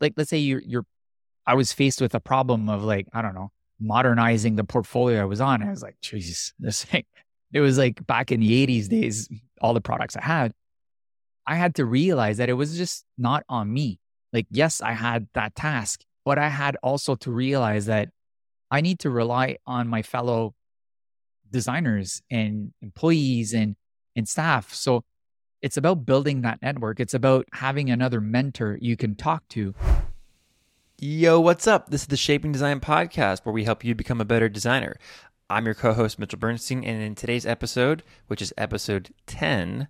like let's say you're you're I was faced with a problem of like, I don't know, modernizing the portfolio I was on. I was like, Jesus, this thing. It was like back in the 80s days, all the products I had. I had to realize that it was just not on me. Like, yes, I had that task, but I had also to realize that I need to rely on my fellow designers and employees and and staff. So it's about building that network. It's about having another mentor you can talk to. Yo, what's up? This is the Shaping Design Podcast where we help you become a better designer. I'm your co host, Mitchell Bernstein, and in today's episode, which is episode 10,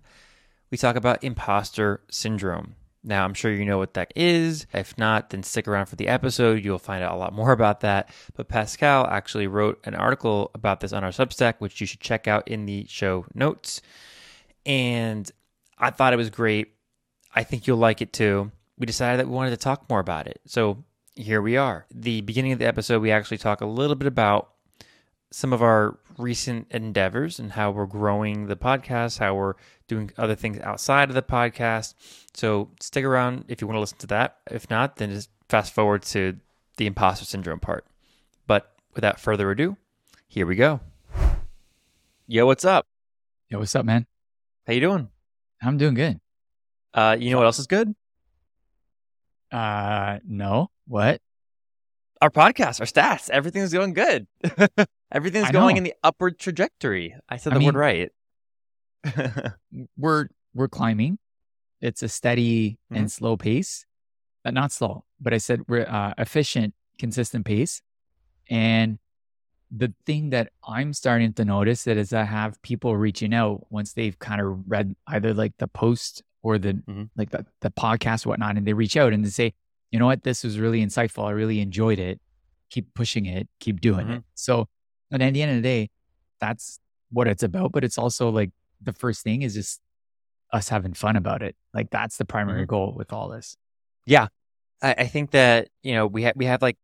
we talk about imposter syndrome. Now, I'm sure you know what that is. If not, then stick around for the episode. You'll find out a lot more about that. But Pascal actually wrote an article about this on our Substack, which you should check out in the show notes. And I thought it was great. I think you'll like it too. We decided that we wanted to talk more about it. So here we are. The beginning of the episode, we actually talk a little bit about some of our recent endeavors and how we're growing the podcast, how we're doing other things outside of the podcast. So stick around if you want to listen to that. If not, then just fast forward to the imposter syndrome part. But without further ado, here we go. Yo, what's up? Yo, what's up, man? How you doing? I'm doing good. Uh, you know what else is good? Uh, no. What? Our podcast, our stats, everything's going good. everything's going in the upward trajectory. I said I the word right. We're we're climbing. It's a steady Mm-hmm. and slow pace. Uh, not slow, but I said we're uh, efficient, consistent pace. And the thing that I'm starting to notice that is I have people reaching out once they've kind of read either like the post or the Mhm. like the, the podcast whatnot, and they reach out and they say, you know what, this was really insightful. I really enjoyed it. Keep pushing it. Keep doing Mhm. it. So, and at the end of the day, that's what it's about. But it's also like the first thing is just us having fun about it. Like that's the primary Mhm. goal with all this. Yeah, I, I think that you know we have we have like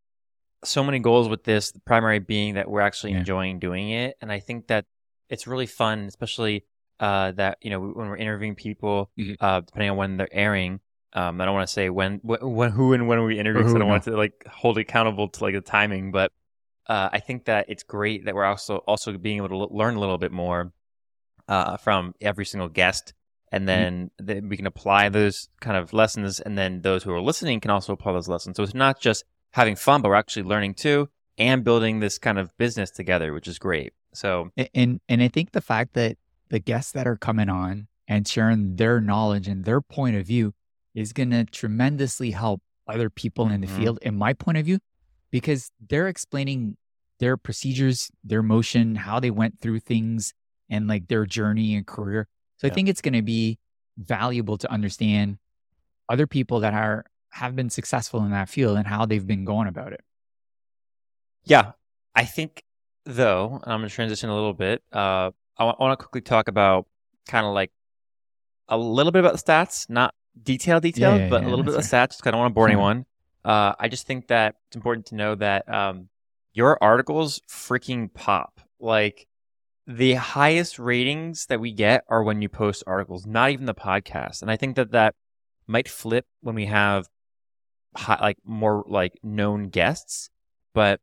so many goals with this. The primary being that we're actually Yeah. enjoying doing it, and I think that it's really fun, especially uh, that you know when we're interviewing people, Mhm. uh, depending on when they're airing. Um, I don't want to say when, wh- when, who, and when we interview. who, I don't no. want to like hold it accountable to like the timing, but uh, I think that it's great that we're also also being able to l- learn a little bit more uh, from every single guest, and then then we can apply those kind of lessons, and then those who are listening can also apply those lessons. So it's not just having fun, but we're actually learning too, and building this kind of business together, which is great. So And and I think the fact that the guests that are coming on and sharing their knowledge and their point of view is going to tremendously help other people in the Mhm. field, in my point of view, because they're explaining their procedures, their motion, how they went through things, and like their journey and career. So I think it's going to be valuable to understand other people that are have been successful in that field and how they've been going about it. Yeah, I think though, I'm going to transition a little bit. Uh, I want to quickly talk about kind of like a little bit about the stats, not detail detail, yeah, but yeah, a little bit of the stats. Because I don't want to bore anyone. Uh, I just think that it's important to know that um, your articles freaking pop. Like the highest ratings that we get are when you post articles, not even the podcast. And I think that that might flip when we have hi- like more like known guests, but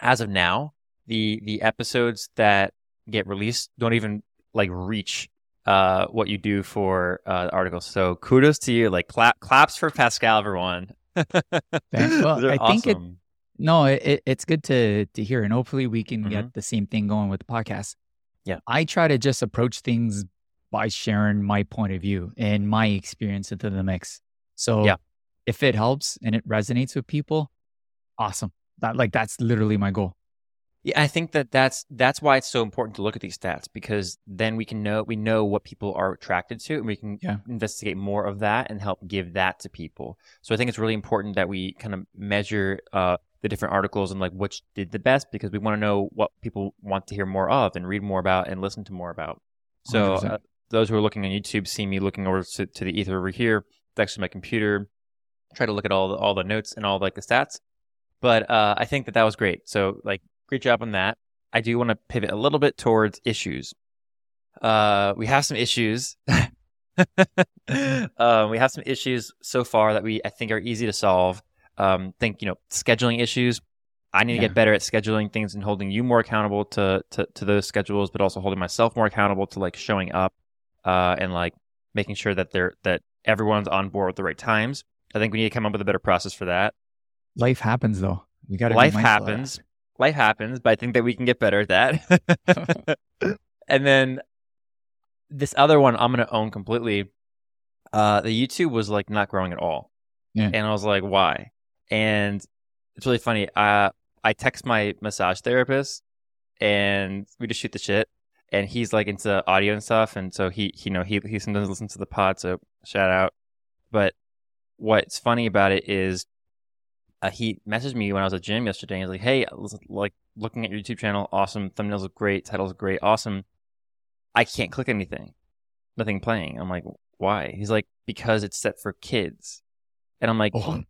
as of now, the the episodes that get released don't even like reach uh what you do for uh articles. So kudos to you. Like clap claps for Pascal everyone. Thanks. Well, I think it- awesome. No, it, it, it's good to to hear, and hopefully we can Mhm. get the same thing going with the podcast. Yeah. I try to just approach things by sharing my point of view and my experience into the mix. So Yeah. If it helps and it resonates with people, awesome. That like that's literally my goal. Yeah, I think that that's that's why it's so important to look at these stats because then we can know we know what people are attracted to and we can Yeah. investigate more of that and help give that to people. So I think it's really important that we kind of measure uh, the different articles and like which did the best because we want to know what people want to hear more of and read more about and listen to more about. So uh, those who are looking on YouTube see me looking over to, to the ether over here. It's actually my computer. Try to look at all the, all the notes and all like the stats. But uh, I think that that was great. So like great job on that. I do want to pivot a little bit towards issues. Uh, we have some issues um, we have some issues so far that we I think are easy to solve. Um, think you know scheduling issues. I need to Yeah. get better at scheduling things and holding you more accountable to, to to those schedules, but also holding myself more accountable to like showing up uh, and like making sure that they're that everyone's on board at the right times. I think we need to come up with a better process for that. Life happens though. We got Life happens. Life happens, but I think that we can get better at that. and then this other one I'm gonna own completely. Uh, the YouTube was like not growing at all, Yeah. and I was like, why? And it's really funny. Uh, I text my massage therapist, and we just shoot the shit. And he's like into audio and stuff, and so he, you know, he he sometimes listens to the pod. So shout out. But what's funny about it is, uh, he messaged me when I was at gym yesterday. And he's like, "Hey, like looking at your YouTube channel, awesome. Thumbnails look great. Titles look great, awesome. I can't click anything, nothing playing." I'm like, "Why?" He's like, "Because it's set for kids," and I'm like, Oh,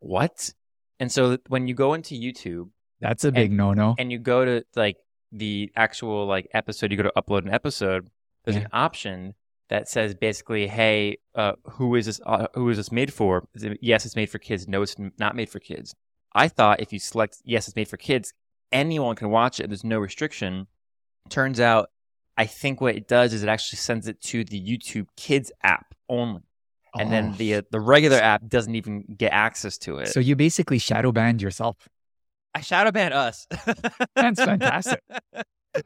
"What?" And so when you go into YouTube that's a big no no. and you go to like the actual like episode, you go to upload an episode. There's Yeah. an option that says basically, "Hey, uh, who is this? Uh, who is this made for?" Is it- yes, it's made for kids. No, it's not made for kids. I thought if you select yes, it's made for kids, anyone can watch it. There's no restriction. Turns out, I think what it does is it actually sends it to the YouTube Kids app only, and then Oh. the uh, the regular app doesn't even get access to it. So you basically shadow banned yourself. I shadow ban us. That's fantastic.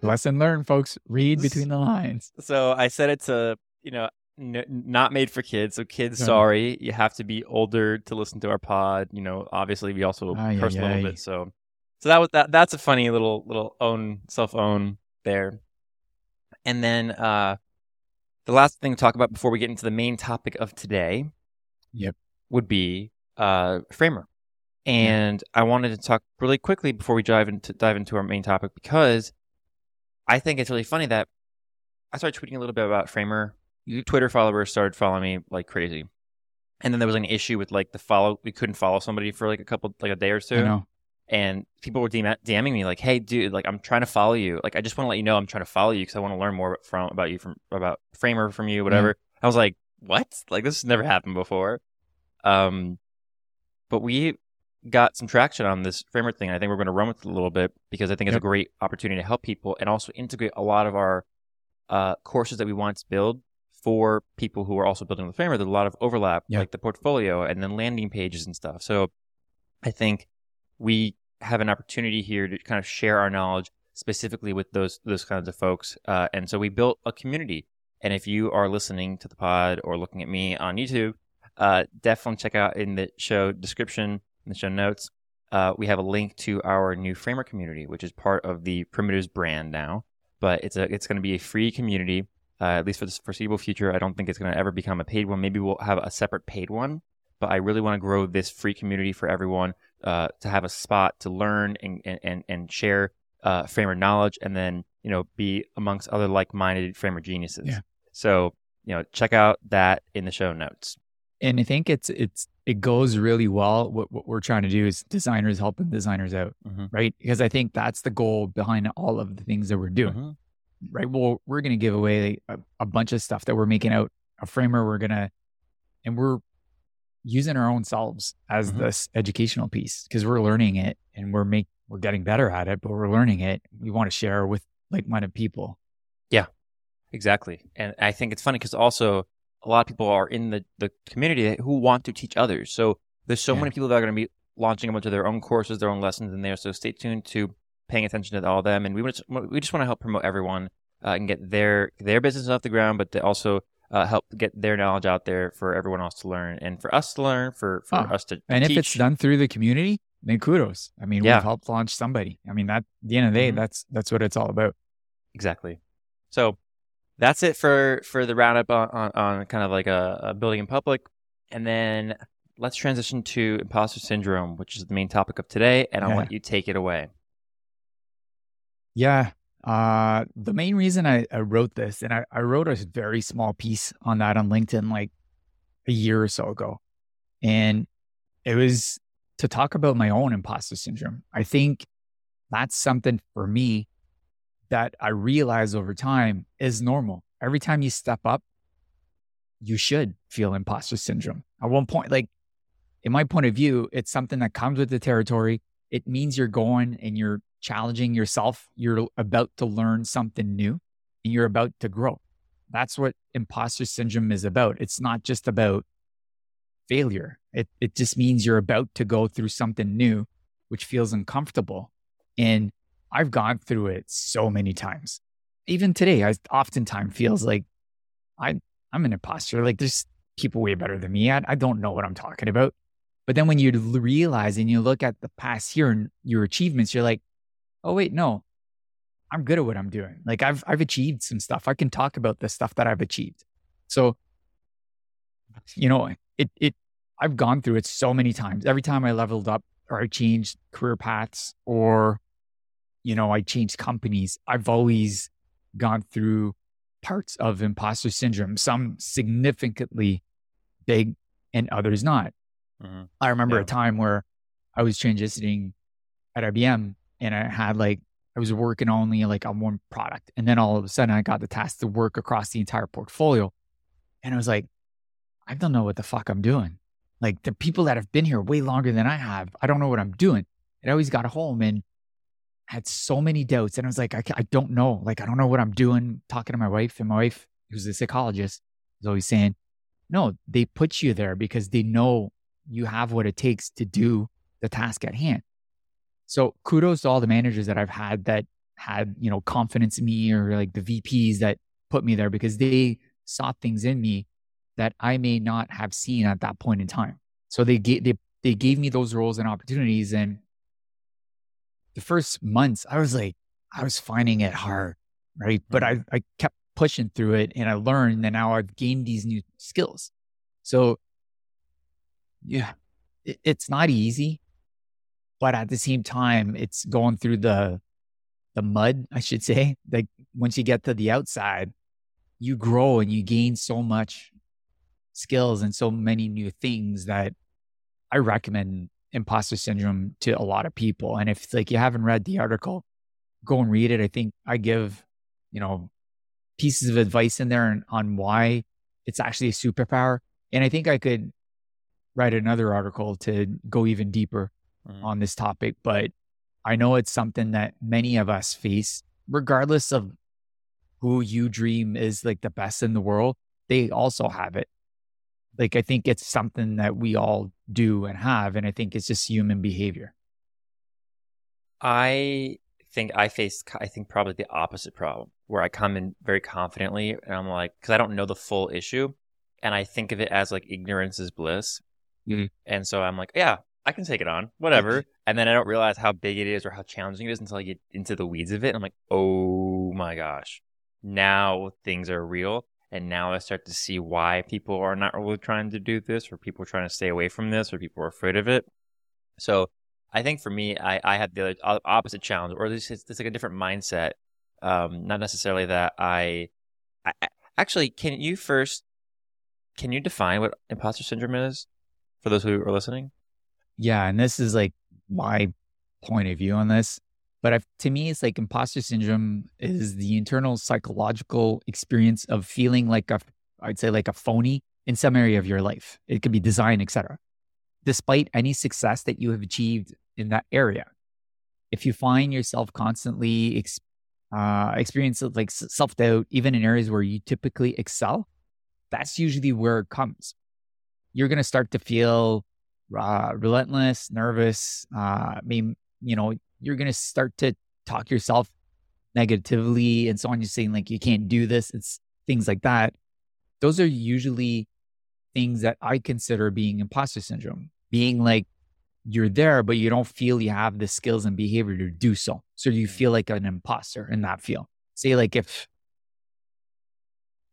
Lesson learned, folks. Read between the lines. So I set it to, you know, n- not made for kids. So kids, Yeah. sorry, you have to be older to listen to our pod. You know, obviously we also Ay, curse ay, a little ay. bit. So, so that was that. That's a funny little little own self own there. And then uh the last thing to talk about before we get into the main topic of today, Yep. would be uh Framer. And I wanted to talk really quickly before we dive into dive into our main topic because I think it's really funny that I started tweeting a little bit about Framer. Twitter followers started following me like crazy, and then there was an issue with like the follow. We couldn't follow somebody for like a couple, like a day or I two, know. and people were DM- DMing me like, "Hey, dude, like I'm trying to follow you. Like I just want to let you know I'm trying to follow you because I want to learn more from about you from about Framer from you, whatever." I was like, "What? Like this has never happened before." Um, but we got some traction on this Framer thing. I think we're going to run with it a little bit because I think it's Yep. a great opportunity to help people and also integrate a lot of our uh, courses that we want to build for people who are also building the framework. There's a lot of overlap, Yeah. like the portfolio and then landing pages and stuff. So I think we have an opportunity here to kind of share our knowledge specifically with those those kinds of folks. Uh, and so we built a community. And if you are listening to the pod or looking at me on YouTube, uh, definitely check out in the show description, in the show notes. Uh, we have a link to our new Framer community, which is part of the Primitives brand now. But it's a it's going to be a free community, uh, at least for the foreseeable future. I don't think it's going to ever become a paid one. Maybe we'll have a separate paid one. But I really want to grow this free community for everyone uh, to have a spot to learn and and and, share uh, Framer knowledge, and then you know be amongst other like-minded Framer geniuses. Yeah. So you know, check out that in the show notes. And I think it's it's it goes really well. What what we're trying to do is designers helping designers out, Mhm. right? Because I think that's the goal behind all of the things that we're doing, Mhm. Right? Well, we're going to give away a, a bunch of stuff that we're making out a framer. We're gonna, and we're using our own selves as Mhm. this educational piece because we're learning it and we're make we're getting better at it, but we're learning it. We want to share with like-minded people. Yeah, exactly. And I think it's funny because also a lot of people are in the, the community who want to teach others. So there's so Yeah. many people that are going to be launching a bunch of their own courses, their own lessons in there. So stay tuned to paying attention to all of them. And we just, we just want to help promote everyone uh, and get their, their business off the ground, but to also uh, help get their knowledge out there for everyone else to learn and for us to learn, for, for Ah, us to, to And teach. if it's done through the community, then kudos. I mean, Yeah. we've helped launch somebody. I mean, that at the end of the day, Mhm. that's that's what it's all about. Exactly. So that's it for for the roundup on, on, on kind of like a, a building in public, and then let's transition to imposter syndrome, which is the main topic of today, and Yeah. let you take it away. Yeah. Uh, the main reason I, I wrote this, and I, I wrote a very small piece on that on LinkedIn like a year or so ago. And it was to talk about my own imposter syndrome. I think that's something for me that I realize over time is normal. Every time you step up, you should feel imposter syndrome. At one point, like in my point of view, it's something that comes with the territory. It means you're going and you're challenging yourself. You're about to learn something new and you're about to grow. That's what imposter syndrome is about. It's not just about failure. It, it just means you're about to go through something new, which feels uncomfortable. And I've gone through it so many times. Even today, I oftentimes feels like I, I'm an imposter. Like there's people way better than me. I, I don't know what I'm talking about. But then when you realize and you look at the past year and your achievements, you're like, oh wait, no, I'm good at what I'm doing. Like I've I've achieved some stuff. I can talk about the stuff that I've achieved. So, you know, it it I've gone through it so many times. Every time I leveled up or I changed career paths or, you know, I changed companies, I've always gone through parts of imposter syndrome, some significantly big and others not. Mm-hmm. I remember yeah. a time where I was transitioning at IBM and I had like I was working only like on one product. And then all of a sudden I got the task to work across the entire portfolio. And I was like, I don't know what the fuck I'm doing. Like the people that have been here way longer than I have, I don't know what I'm doing. And I always got home and had so many doubts. And I was like, I, I don't know. Like, I don't know what I'm doing. Talking to my wife, and my wife, who's a psychologist, is always saying, no, they put you there because they know you have what it takes to do the task at hand. So kudos to all the managers that I've had that had, you know, confidence in me or like the VPs that put me there because they saw things in me that I may not have seen at that point in time. So they gave they they gave me those roles and opportunities. And the first months, I was like, I was finding it hard, right? But mm-hmm. I I kept pushing through it and I learned and now I've gained these new skills. So yeah, it, it's not easy but at the same time, it's going through the the mud, I should say. Like once you get to the outside, you grow and you gain so much skills and so many new things that I recommend imposter syndrome to a lot of people. And if like you haven't read the article, go and read it. I think I give, you know, pieces of advice in there on, on why it's actually a superpower. And I think I could write another article to go even deeper mm. on this topic, but I know it's something that many of us face, regardless of who you dream is like the best in the world. They also have it. Like, I think it's something that we all do and have. And I think it's just human behavior. I think I face, I think probably the opposite problem where I come in very confidently and I'm like, because I don't know the full issue. And I think of it as like ignorance is bliss. Mm-hmm. And so I'm like, yeah, I can take it on, whatever. and then I don't realize how big it is or how challenging it is until I get into the weeds of it. And I'm like, oh my gosh, now things are real. And now I start to see why people are not really trying to do this, or people are trying to stay away from this, or people are afraid of it. So I think for me, I, I had the opposite challenge, or at least it's, it's like a different mindset. Um, not necessarily that I, I actually, can you first, can you define what imposter syndrome is for those who are listening? Yeah, and this is like my point of view on this. But I've, to me, it's like imposter syndrome is the internal psychological experience of feeling like a, I'd say like a phony in some area of your life. It could be design, etc. Despite any success that you have achieved in that area, if you find yourself constantly ex, uh, experience like self doubt, even in areas where you typically excel, that's usually where it comes. You're going to start to feel uh, relentless, nervous. Uh, I mean, you know, you're going to start to talk yourself negatively and so on. You're saying like, you can't do this. It's things like that. Those are usually things that I consider being imposter syndrome, being like you're there, but you don't feel you have the skills and behavior to do so. So you feel like an imposter in that field. Say like if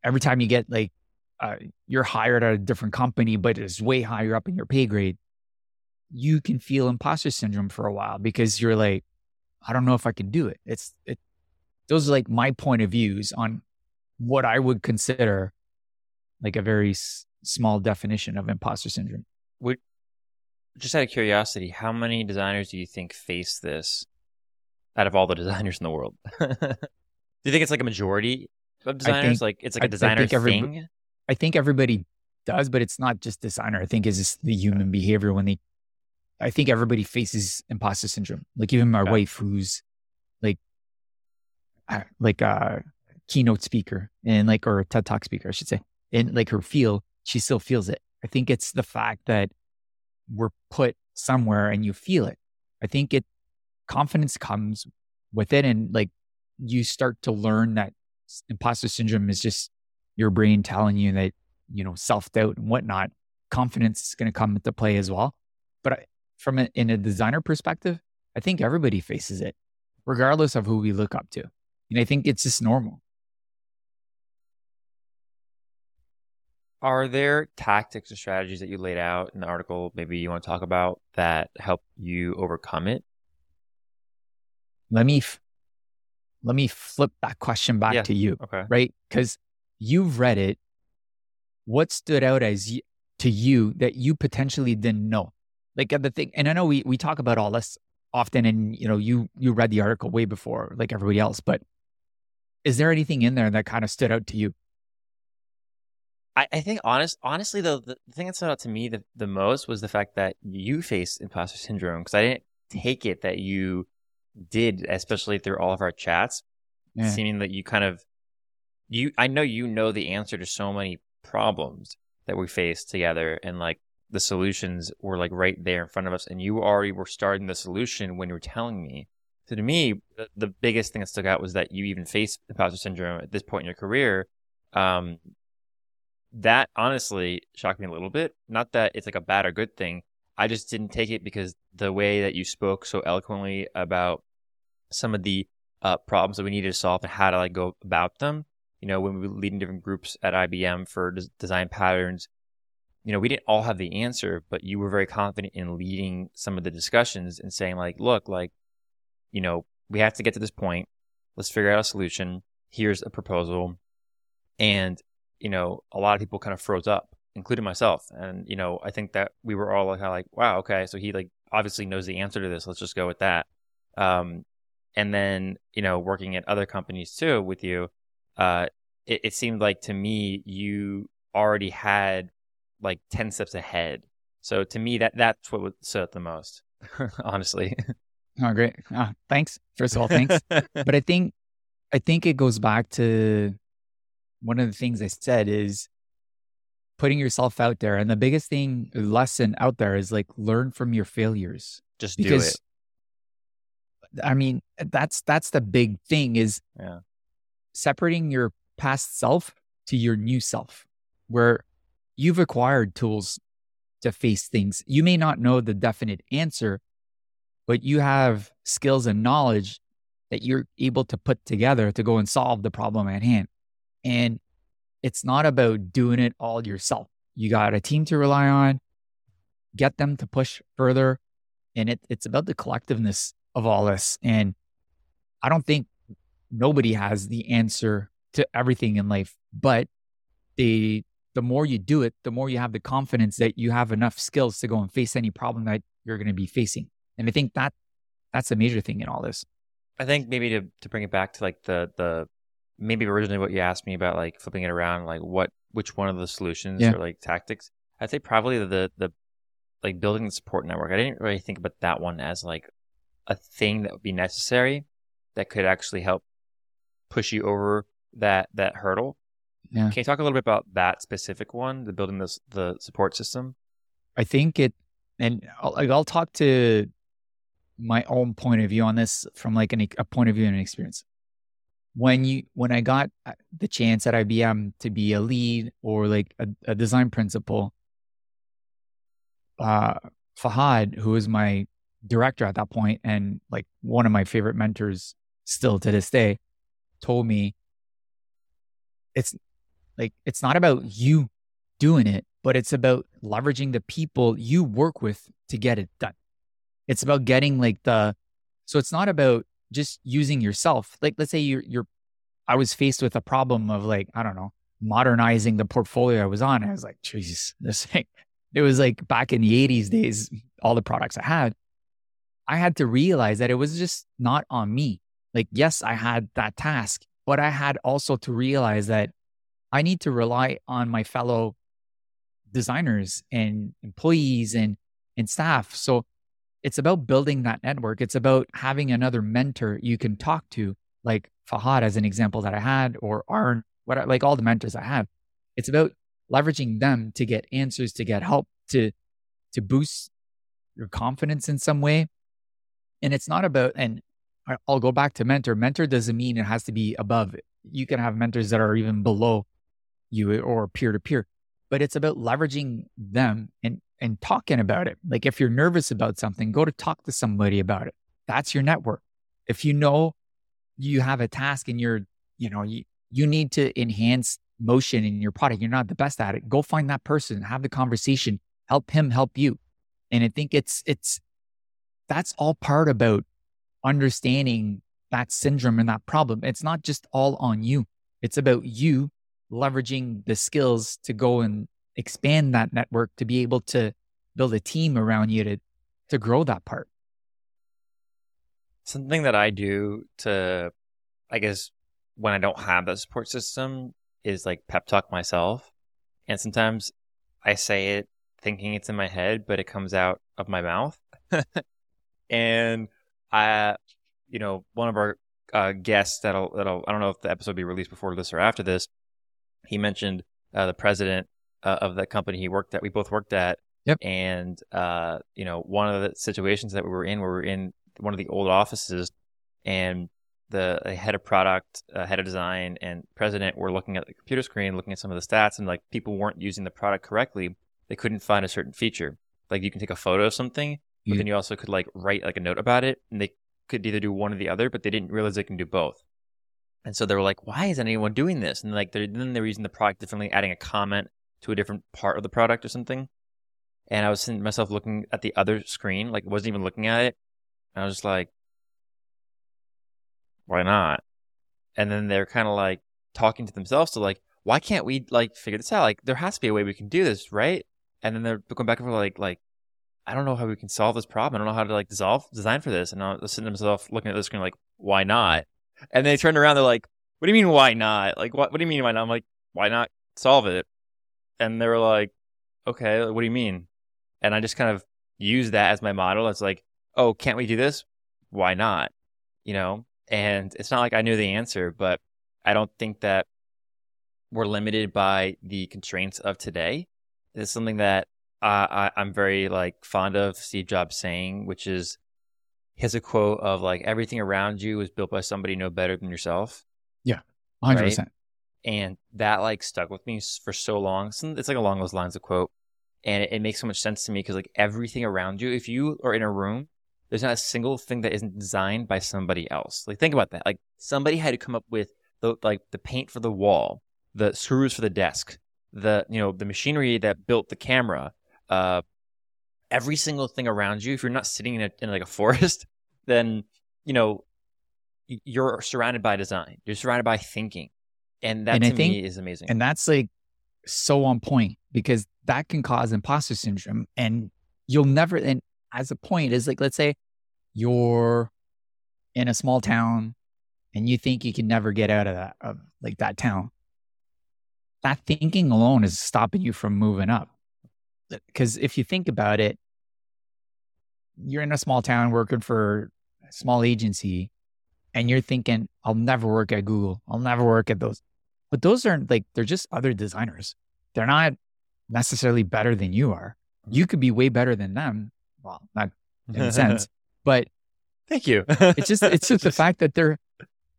every time you get like uh, you're hired at a different company, but it's way higher up in your pay grade, you can feel imposter syndrome for a while because you're like, I don't know if I can do it. It's it. Those are like my point of views on what I would consider like a very s- small definition of imposter syndrome. Would just out of curiosity, how many designers do you think face this out of all the designers in the world? do you think it's like a majority of designers? Think, like it's like a designer thing? I think everybody does, but it's not just designer. I think it's just the human behavior when they, I think everybody faces imposter syndrome. Like even my Okay. wife, who's like, like a keynote speaker and like, or a TED Talk speaker, I should say, and like her field, she still feels it. I think it's the fact that we're put somewhere and you feel it. I think it, confidence comes with it and like you start to learn that imposter syndrome is just your brain telling you that you know self doubt and whatnot. Confidence is going to come into play as well. But I, from a, in a designer perspective, I think everybody faces it, regardless of who we look up to. And I think it's just normal. Are there tactics or strategies that you laid out in the article, maybe you want to talk about that help you overcome it? Let me f- let me flip that question back Yeah. to you, Okay. right? Because you've read it. What stood out as y- to you that you potentially didn't know? Like uh, the thing, and I know we we talk about all this often, and you know you you read the article way before like everybody else, but is there anything in there that kind of stood out to you? I, I think honest honestly though the, the thing that stood out to me the, the most was the fact that you faced imposter syndrome because I didn't take it that you did, especially through all of our chats, Yeah. seeming that you kind of you I know you know the answer to so many problems that we face together and like the solutions were like right there in front of us and you already were starting the solution when you were telling me. So to me, the, the biggest thing that stuck out was that you even faced imposter syndrome at this point in your career. Um, that honestly shocked me a little bit. Not that it's like a bad or good thing. I just didn't take it because the way that you spoke so eloquently about some of the uh, problems that we needed to solve and how to like go about them. You know, when we were leading different groups at IBM for des- design patterns, you know, we didn't all have the answer, but you were very confident in leading some of the discussions and saying like, look, like, you know, we have to get to this point. Let's figure out a solution. Here's a proposal. And, you know, a lot of people kind of froze up, including myself. And, you know, I think that we were all like, kind of like, wow, okay. So he like obviously knows the answer to this. Let's just go with that. Um, and then, you know, working at other companies too with you, uh, it, it seemed like to me, you already had like 10 steps ahead. So to me, that that's what would out the most, honestly. Oh, great. Ah, thanks. First of all, thanks. but I think I think it goes back to one of the things I said is putting yourself out there. And the biggest thing lesson out there is like learn from your failures. just do it. I mean, that's that's the big thing is Yeah. separating your past self to your new self, where you've acquired tools to face things. You may not know the definite answer, but you have skills and knowledge that you're able to put together to go and solve the problem at hand. And it's not about doing it all yourself. You got a team to rely on, get them to push further. And it, it's about the collectiveness of all this. And I don't think nobody has the answer to everything in life, but the the more you do it, the more you have the confidence that you have enough skills to go and face any problem that you're going to be facing. And I think that that's a major thing in all this. I think maybe to, to bring it back to like the, the, maybe originally what you asked me about, like flipping it around, like what, which one of the solutions Yeah. or like tactics, I'd say probably the, the, like building the support network. I didn't really think about that one as like a thing that would be necessary that could actually help push you over that, that hurdle. Yeah. Can you talk a little bit about that specific one, the building this, the support system? I think it, and I'll, like I'll talk to my own point of view on this from like an, a point of view and an experience. When you, when I got uh, the chance at IBM to be a lead or like a, a design principal, uh, Fahad, who was my director at that point and like one of my favorite mentors still to this day, told me it's like it's not about you doing it, but it's about leveraging the people you work with to get it done. It's about getting like the so it's not about just using yourself. Like let's say you're you're I was faced with a problem of like, I don't know, modernizing the portfolio I was on. I was like, Jesus, this thing. It was like back in the 80s days, all the products I had. I had to realize that it was just not on me. Like, yes, I had that task, but I had also to realize that I need to rely on my fellow designers and employees and and staff. So it's about building that network. It's about having another mentor you can talk to, like Fahad as an example that I had, or Arn, what like all the mentors I have. It's about leveraging them to get answers, to get help, to to boost your confidence in some way. And it's not about and I'll go back to mentor. Mentor doesn't mean it has to be above. You can have mentors that are even below you or peer to peer, but it's about leveraging them and and talking about it. Like if you're nervous about something, go to talk to somebody about it. That's your network. If you know you have a task and you're, you know, you, you need to enhance motion in your product, you're not the best at it, go find that person, have the conversation, help him help you. And I think it's it's that's all part about understanding that syndrome and that problem. It's not just all on you. It's about you leveraging the skills to go and expand that network to be able to build a team around you to to grow that part. Something that I do to I guess when I don't have that support system is like pep talk myself. And sometimes I say it thinking it's in my head, but it comes out of my mouth. and I, you know, one of our uh, guests that'll that'll I don't know if the episode will be released before this or after this. He mentioned uh, the president uh, of the company he worked at. We both worked at. Yep. And uh, you know, one of the situations that we were in, we were in one of the old offices, and the head of product, uh, head of design, and president were looking at the computer screen, looking at some of the stats, and like people weren't using the product correctly. They couldn't find a certain feature. Like you can take a photo of something, but yeah. then you also could like write like a note about it, and they could either do one or the other, but they didn't realize they can do both. And so they were like, "Why is anyone doing this?" And like, then they were using the product differently, adding a comment to a different part of the product or something. And I was myself looking at the other screen, like wasn't even looking at it. And I was just like, "Why not?" And then they're kind of like talking to themselves, So like, "Why can't we like figure this out? Like, there has to be a way we can do this, right?" And then they're going back and forth, like, like I don't know how we can solve this problem. I don't know how to like dissolve design for this. And I was sitting myself looking at the screen like, why not? And they turned around, they're like, What do you mean why not? Like what what do you mean why not? I'm like, why not solve it? And they were like, Okay, what do you mean? And I just kind of used that as my model. It's like, oh, can't we do this? Why not? You know? And it's not like I knew the answer, but I don't think that we're limited by the constraints of today. It's something that I, I'm very like fond of Steve Jobs saying, which is he has a quote of like everything around you is built by somebody no better than yourself. Yeah, hundred right? percent. And that like stuck with me for so long. It's like along those lines of quote, and it, it makes so much sense to me because like everything around you, if you are in a room, there's not a single thing that isn't designed by somebody else. Like think about that. Like somebody had to come up with the like the paint for the wall, the screws for the desk, the you know the machinery that built the camera, uh, every single thing around you. If you're not sitting in, a, in like a forest, then you know you're surrounded by design. You're surrounded by thinking, and that and to think, me is amazing. And that's like so on point because that can cause imposter syndrome, and you'll never. And as a point is like, let's say you're in a small town and you think you can never get out of that of like that town that thinking alone is stopping you from moving up because if you think about it, you're in a small town working for a small agency and you're thinking, I'll never work at Google. I'll never work at those. But those aren't like, they're just other designers. They're not necessarily better than you are. You could be way better than them. Well, not in a sense, but thank you. it's just, it's just the fact that they're,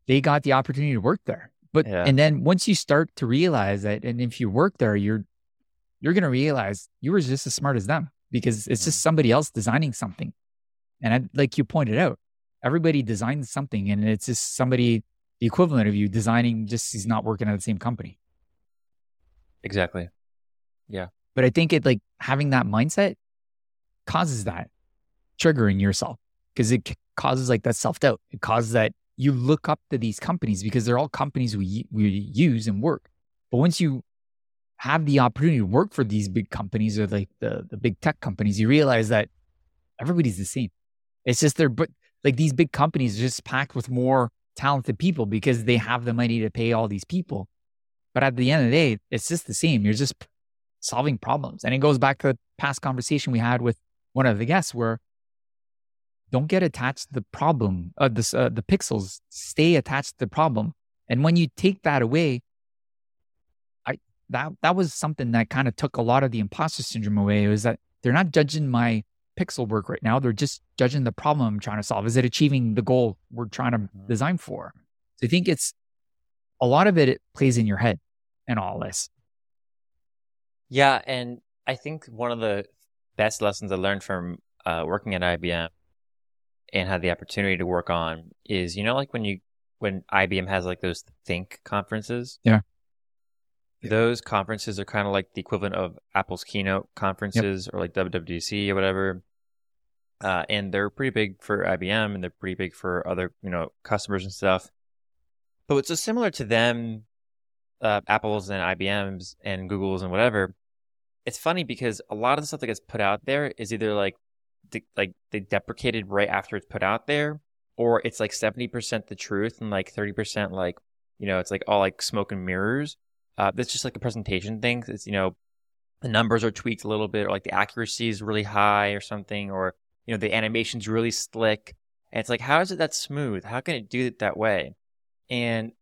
they got the opportunity to work there. But, yeah. and then once you start to realize that, and if you work there, you're you're going to realize you were just as smart as them because it's just mm-hmm. somebody else designing something. And I, like you pointed out, everybody designs something and it's just somebody the equivalent of you designing just he's not working at the same company. Exactly. Yeah. But I think it like having that mindset causes that triggering yourself because it causes like that self doubt. It causes that you look up to these companies because they're all companies we we use and work. But once you have the opportunity to work for these big companies or like the, the big tech companies, you realize that everybody's the same. It's just they're, but like these big companies just packed with more talented people because they have the money to pay all these people. But at the end of the day, it's just the same. You're just solving problems. And it goes back to the past conversation we had with one of the guests where don't get attached to the problem, uh, this, uh, the pixels, stay attached to the problem. And when you take that away, that that was something that kind of took a lot of the imposter syndrome away. Was that they're not judging my pixel work right now. They're just judging the problem I'm trying to solve. Is it achieving the goal we're trying to mm-hmm. design for? So I think it's a lot of it, it plays in your head and all this. Yeah. And I think one of the best lessons I learned from uh, working at IBM and had the opportunity to work on is, you know, like when you, when IBM has like those think conferences. Yeah. Those conferences are kind of like the equivalent of Apple's keynote conferences yep. or like WWDC or whatever. Uh, and they're pretty big for IBM and they're pretty big for other, you know, customers and stuff. But what's so similar to them, uh, Apple's and IBM's and Google's and whatever, it's funny because a lot of the stuff that gets put out there is either like, de- like they deprecated right after it's put out there, or it's like 70% the truth and like 30% like, you know, it's like all like smoke and mirrors. Uh, that's just like a presentation thing. It's, you know, the numbers are tweaked a little bit, or like the accuracy is really high or something, or, you know, the animation's really slick. And it's like, how is it that smooth? How can it do it that way? And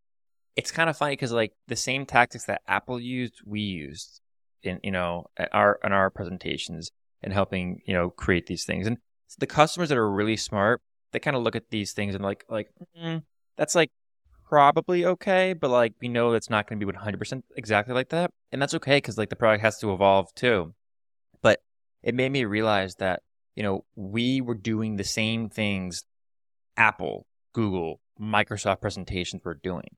it's kind of funny because like the same tactics that Apple used, we used in you know our in our presentations and helping you know create these things. And the customers that are really smart, they kind of look at these things and like like mm, that's like probably okay, but like we know it's not going to be 100% exactly like that, and that's okay because like the product has to evolve too. But it made me realize that you know we were doing the same things Apple, Google, Microsoft presentations were doing.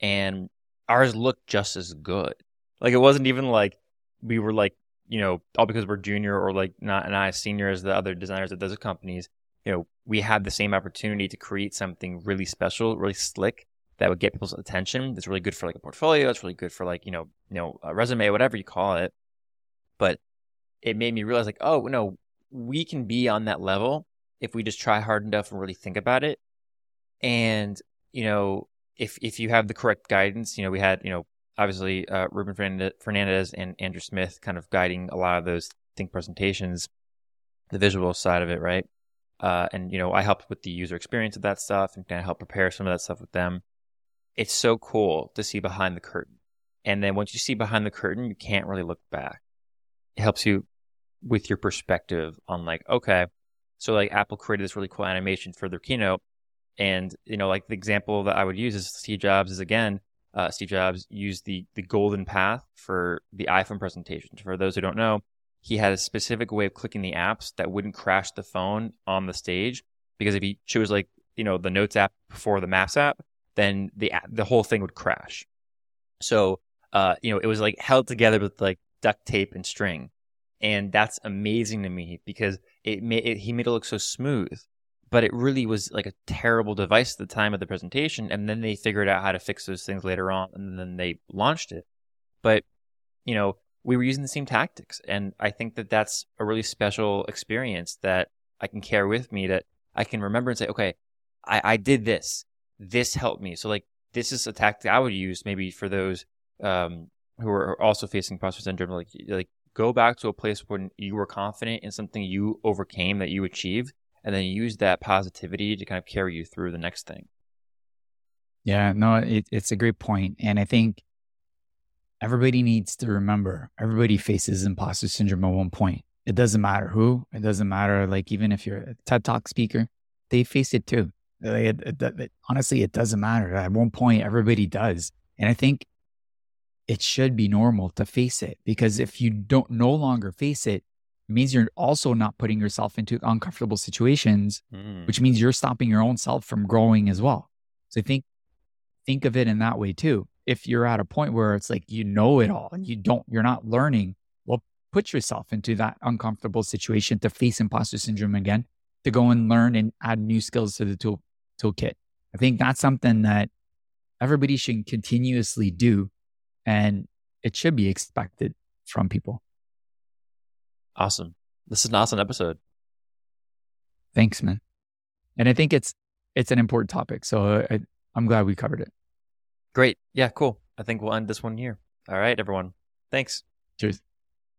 And ours looked just as good. Like it wasn't even like we were like, you know, all because we're junior or like not not as senior as the other designers at those companies. You know, we had the same opportunity to create something really special, really slick that would get people's attention. That's really good for like a portfolio. That's really good for like, you know, you know, a resume, whatever you call it. But it made me realize like, oh no, we can be on that level if we just try hard enough and really think about it and, you know, if if you have the correct guidance, you know, we had, you know, obviously uh, Ruben Fernandez and Andrew Smith kind of guiding a lot of those think presentations, the visual side of it, right? Uh, and you know, I helped with the user experience of that stuff and kind of help prepare some of that stuff with them. It's so cool to see behind the curtain, and then once you see behind the curtain, you can't really look back. It helps you with your perspective on like, okay, so like Apple created this really cool animation for their keynote, and you know, like the example that I would use is Steve Jobs is again, uh, Steve Jobs used the the golden path for the iPhone presentation. For those who don't know, he had a specific way of clicking the apps that wouldn't crash the phone on the stage. Because if he chose like you know the Notes app before the Maps app, then the the whole thing would crash. So uh, you know, it was like held together with like duct tape and string, and that's amazing to me because it made it, he made it look so smooth but it really was like a terrible device at the time of the presentation. And then they figured out how to fix those things later on, and then they launched it. But you know, we were using the same tactics, and I think that that's a really special experience that I can carry with me. That I can remember and say, okay, I, I did this. This helped me. So like, this is a tactic I would use maybe for those um, who are also facing imposter syndrome. Like, like go back to a place when you were confident in something you overcame that you achieved and then use that positivity to kind of carry you through the next thing. Yeah, no, it, it's a great. And I think everybody needs to remember everybody faces imposter syndrome at one point. It doesn't matter who, it doesn't matter, like, even if you're a TED Talk speaker, they face it too. Like, it, it, it, honestly, it doesn't matter. At one point, everybody does. And I think it should be normal to face it because if you don't no longer face it, it means you're also not putting yourself into uncomfortable situations, mm. which means you're stopping your own self from growing as well. So think think of it in that way too. If you're at a point where it's like you know it all and you don't, you're not learning, well, put yourself into that uncomfortable situation to face imposter syndrome again, to go and learn and add new skills to the tool toolkit. I think that's something that everybody should continuously do and it should be expected from people. Awesome. This is an awesome episode. Thanks, man. And I think it's it's an important topic, so I, I'm glad we covered it. Great. Yeah. Cool. I think we'll end this one here. All right, everyone. Thanks. Cheers.